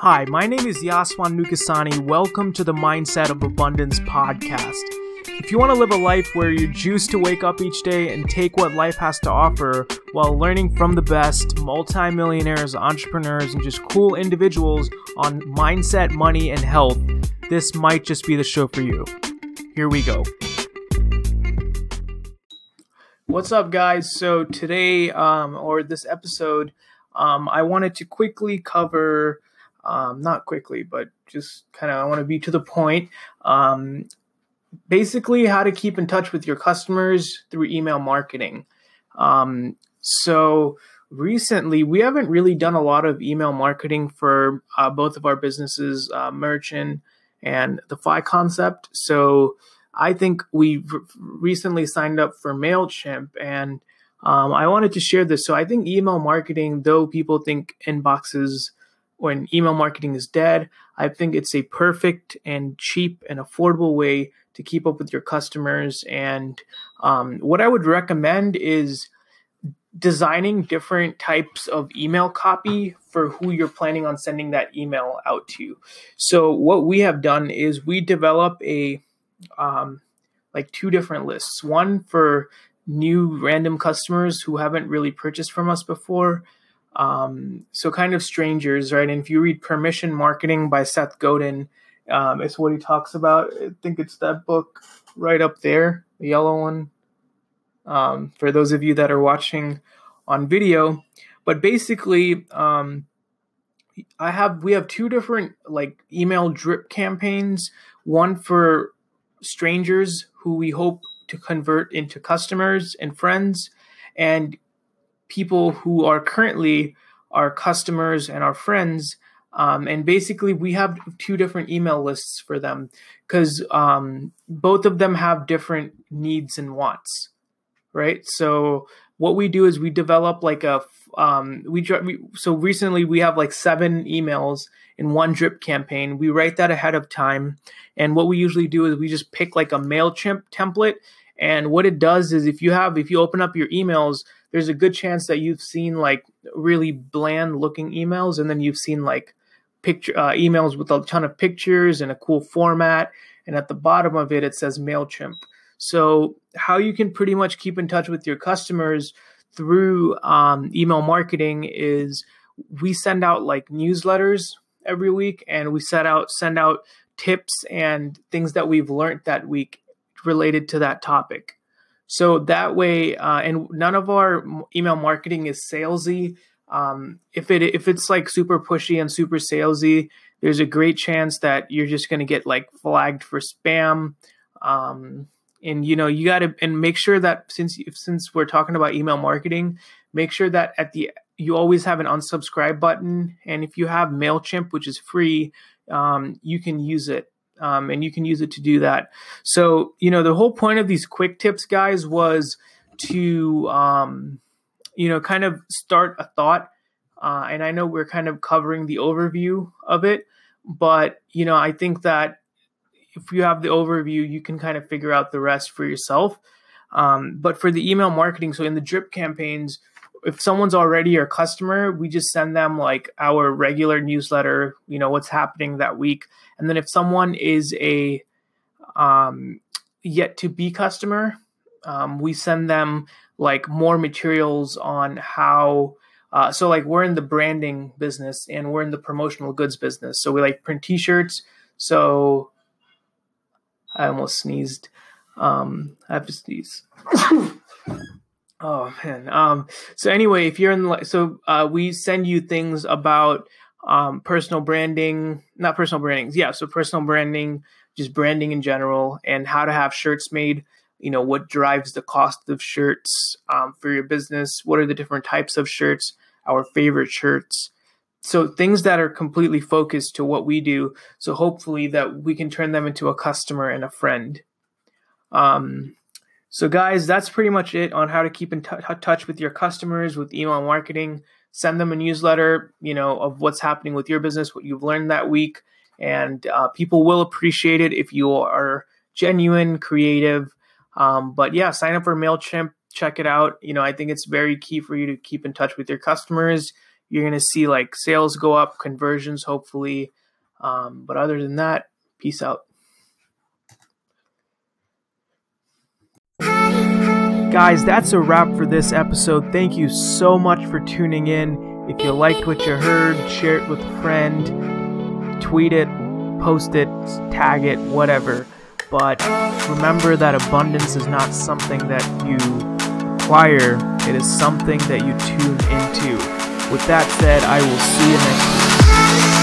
Hi, my name is Yaswan Nukasani. Welcome to the Mindset of Abundance podcast. If you want to live a life where you're juiced to wake up each day and take what life has to offer while learning from the best multimillionaires, entrepreneurs, and just cool individuals on mindset, money, and health, this might just be the show for you. Here we go. What's up, guys? So, today, um, or this episode, um, I wanted to quickly cover, um, not quickly, but just kind of, I want to be to the point. Um, basically, how to keep in touch with your customers through email marketing. Um, so, recently, we haven't really done a lot of email marketing for uh, both of our businesses, uh, Merchant and the Fly Concept. So, I think we recently signed up for MailChimp and um, I wanted to share this. So I think email marketing, though people think inboxes when email marketing is dead, I think it's a perfect and cheap and affordable way to keep up with your customers. And um, what I would recommend is designing different types of email copy for who you're planning on sending that email out to. So what we have done is we develop a um, like two different lists. One for new random customers who haven't really purchased from us before. Um, so kind of strangers, right? And if you read Permission Marketing by Seth Godin, um, it's what he talks about. I think it's that book right up there, the yellow one. Um, for those of you that are watching on video, but basically, um, I have we have two different like email drip campaigns. One for strangers who we hope to convert into customers and friends, and people who are currently our customers and our friends. Um, and basically, we have two different email lists for them because um, both of them have different needs and wants, right? So what we do is we develop like a um, we, we so recently we have like seven emails in one drip campaign. We write that ahead of time, and what we usually do is we just pick like a Mailchimp template. And what it does is if you have if you open up your emails, there's a good chance that you've seen like really bland looking emails, and then you've seen like picture uh, emails with a ton of pictures and a cool format. And at the bottom of it, it says Mailchimp. So how you can pretty much keep in touch with your customers through um, email marketing is we send out like newsletters every week and we set out send out tips and things that we've learned that week related to that topic so that way uh, and none of our email marketing is salesy. Um, if it if it's like super pushy and super salesy there's a great chance that you're just going to get like flagged for spam. Um, and you know you got to and make sure that since since we're talking about email marketing make sure that at the you always have an unsubscribe button. And if you have mailchimp which is free um, you can use it um, and you can use it to do that so you know the whole point of these quick tips guys was to um, you know kind of start a thought uh, and i know we're kind of covering the overview of it but you know i think that if you have the overview, you can kind of figure out the rest for yourself. Um, but for the email marketing, so in the drip campaigns, if someone's already your customer, we just send them like our regular newsletter, you know, what's happening that week. And then if someone is a um, yet to be customer, um, we send them like more materials on how. Uh, so like we're in the branding business and we're in the promotional goods business. So we like print T-shirts. So I almost sneezed. Um, I have to sneeze. oh man. Um, so anyway, if you're in, so uh, we send you things about um, personal branding, not personal branding. Yeah, so personal branding, just branding in general, and how to have shirts made. You know, what drives the cost of shirts um, for your business? What are the different types of shirts? Our favorite shirts so things that are completely focused to what we do so hopefully that we can turn them into a customer and a friend um, so guys that's pretty much it on how to keep in t- touch with your customers with email marketing send them a newsletter you know of what's happening with your business what you've learned that week and uh, people will appreciate it if you are genuine creative um, but yeah sign up for mailchimp check it out you know i think it's very key for you to keep in touch with your customers you're going to see like sales go up, conversions, hopefully. Um, but other than that, peace out. Guys, that's a wrap for this episode. Thank you so much for tuning in. If you liked what you heard, share it with a friend, tweet it, post it, tag it, whatever. But remember that abundance is not something that you acquire, it is something that you tune into. With that said, I will see you next week.